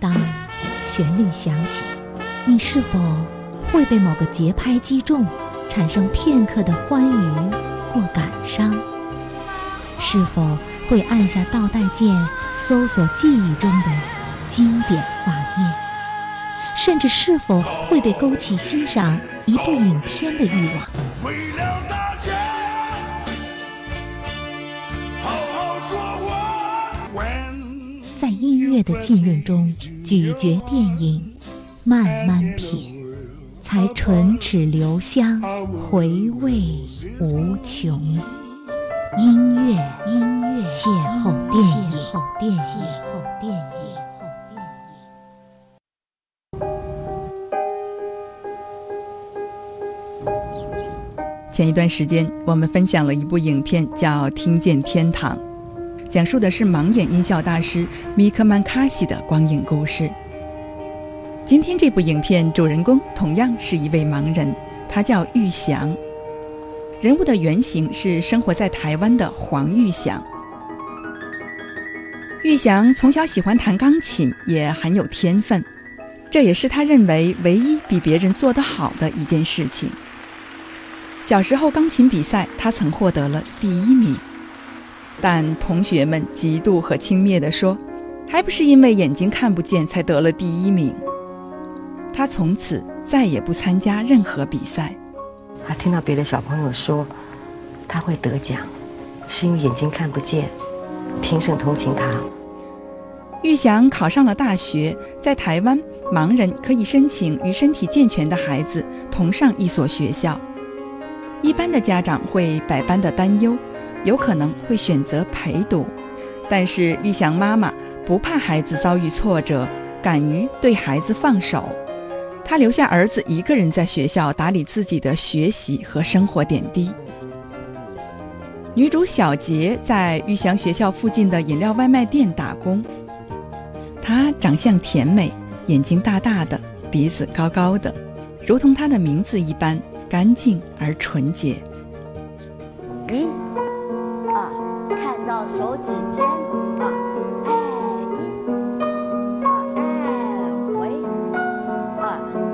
当旋律响起，你是否会被某个节拍击中，产生片刻的欢愉或感伤？是否会按下倒带键，搜索记忆中的经典画面？甚至是否会被勾起欣赏一部影片的欲望？为了大家，好好说话。在音乐的浸润中咀嚼电影，慢慢品，才唇齿留香，回味无穷。音乐，音乐，邂逅电影，邂逅电影。邂逅电影前一段时间，我们分享了一部影片，叫《听见天堂》，讲述的是盲眼音效大师米克曼卡西的光影故事。今天这部影片主人公同样是一位盲人，他叫玉祥。人物的原型是生活在台湾的黄玉祥。玉祥从小喜欢弹钢琴，也很有天分，这也是他认为唯一比别人做得好的一件事情。小时候钢琴比赛，他曾获得了第一名，但同学们嫉妒和轻蔑地说：“还不是因为眼睛看不见才得了第一名。”他从此再也不参加任何比赛。他听到别的小朋友说他会得奖，是因为眼睛看不见，评审同情他。玉祥考上了大学，在台湾，盲人可以申请与身体健全的孩子同上一所学校。一般的家长会百般的担忧，有可能会选择陪读，但是玉祥妈妈不怕孩子遭遇挫折，敢于对孩子放手。她留下儿子一个人在学校打理自己的学习和生活点滴。女主小杰在玉祥学校附近的饮料外卖店打工。她长相甜美，眼睛大大的，鼻子高高的，如同她的名字一般干净而纯洁。一、二，看手指尖二二一二二回二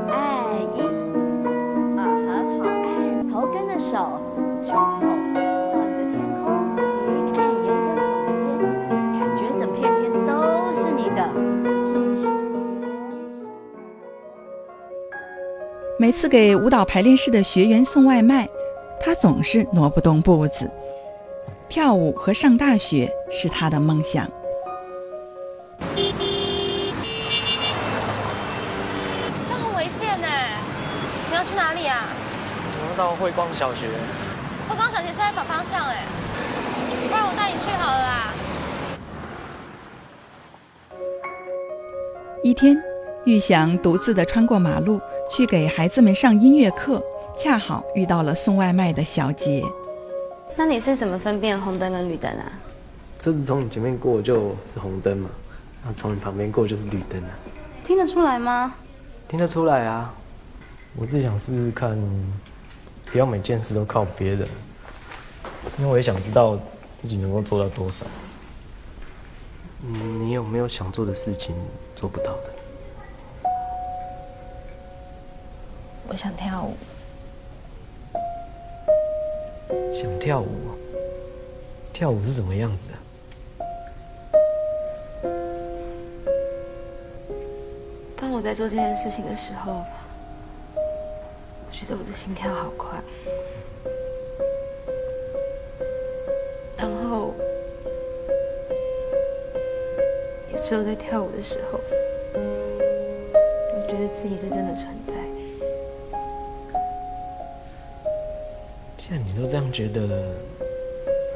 二一二很好头跟着手胸口到你的天空云哎迎着风感觉整片天都是你的每次给舞蹈排练室的学员送外卖他总是挪不动步子。跳舞和上大学是他的梦想。这很危险呢，你要去哪里啊？我要到慧光小学。慧光小学是在反方向哎，不然我带你去好了啦。一天，玉祥独自的穿过马路。去给孩子们上音乐课，恰好遇到了送外卖的小杰。那你是怎么分辨红灯跟绿灯啊？车子从你前面过就是红灯嘛，那从你旁边过就是绿灯啊。听得出来吗？听得出来啊。我自己想试试看，不要每件事都靠别人，因为我也想知道自己能够做到多少。你有没有想做的事情做不到的？我想跳舞，想跳舞，跳舞是怎么样子的？当我在做这件事情的时候，我觉得我的心跳好快，然后有时候在跳舞的时候，我觉得自己是真的存在。既然你都这样觉得，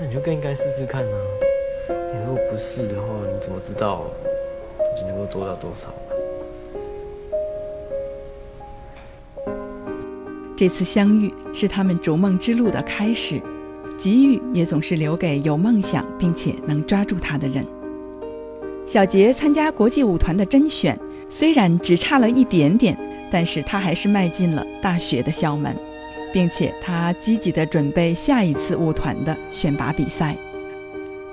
那你就更应该试试看啊！你如果不试的话，你怎么知道自己能够做到多少？这次相遇是他们逐梦之路的开始，机遇也总是留给有梦想并且能抓住它的人。小杰参加国际舞团的甄选，虽然只差了一点点，但是他还是迈进了大学的校门。并且他积极地准备下一次舞团的选拔比赛，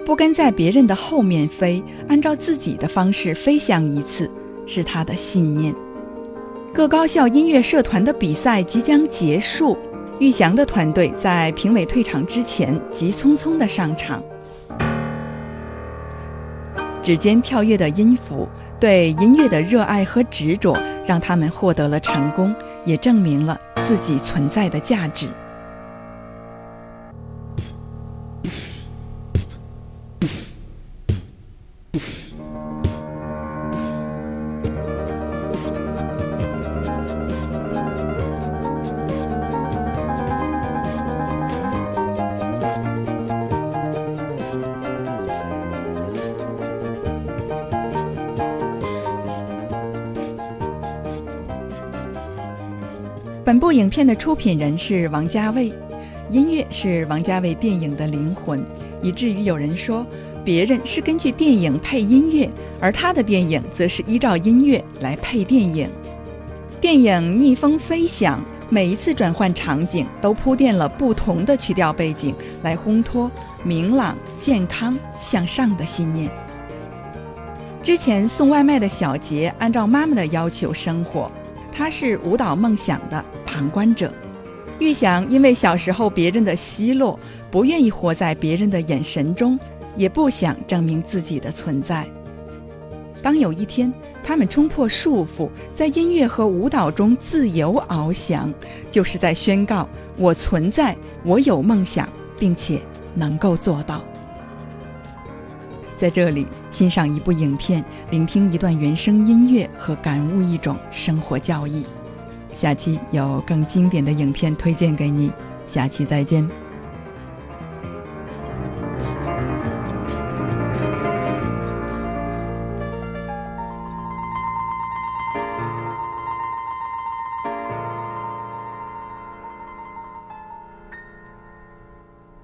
不跟在别人的后面飞，按照自己的方式飞翔一次，是他的信念。各高校音乐社团的比赛即将结束，玉祥的团队在评委退场之前急匆匆地上场。指尖跳跃的音符，对音乐的热爱和执着，让他们获得了成功，也证明了自己存在的价值。本部影片的出品人是王家卫，音乐是王家卫电影的灵魂，以至于有人说，别人是根据电影配音乐，而他的电影则是依照音乐来配电影。电影《逆风飞翔》每一次转换场景都铺垫了不同的曲调背景，来烘托明朗、健康、向上的信念。之前送外卖的小杰按照妈妈的要求生活。他是舞蹈梦想的旁观者，玉祥因为小时候别人的奚落，不愿意活在别人的眼神中，也不想证明自己的存在。当有一天他们冲破束缚，在音乐和舞蹈中自由翱翔，就是在宣告我存在，我有梦想，并且能够做到。在这里欣赏一部影片，聆听一段原声音乐和感悟一种生活教义。下期有更经典的影片推荐给你，下期再见。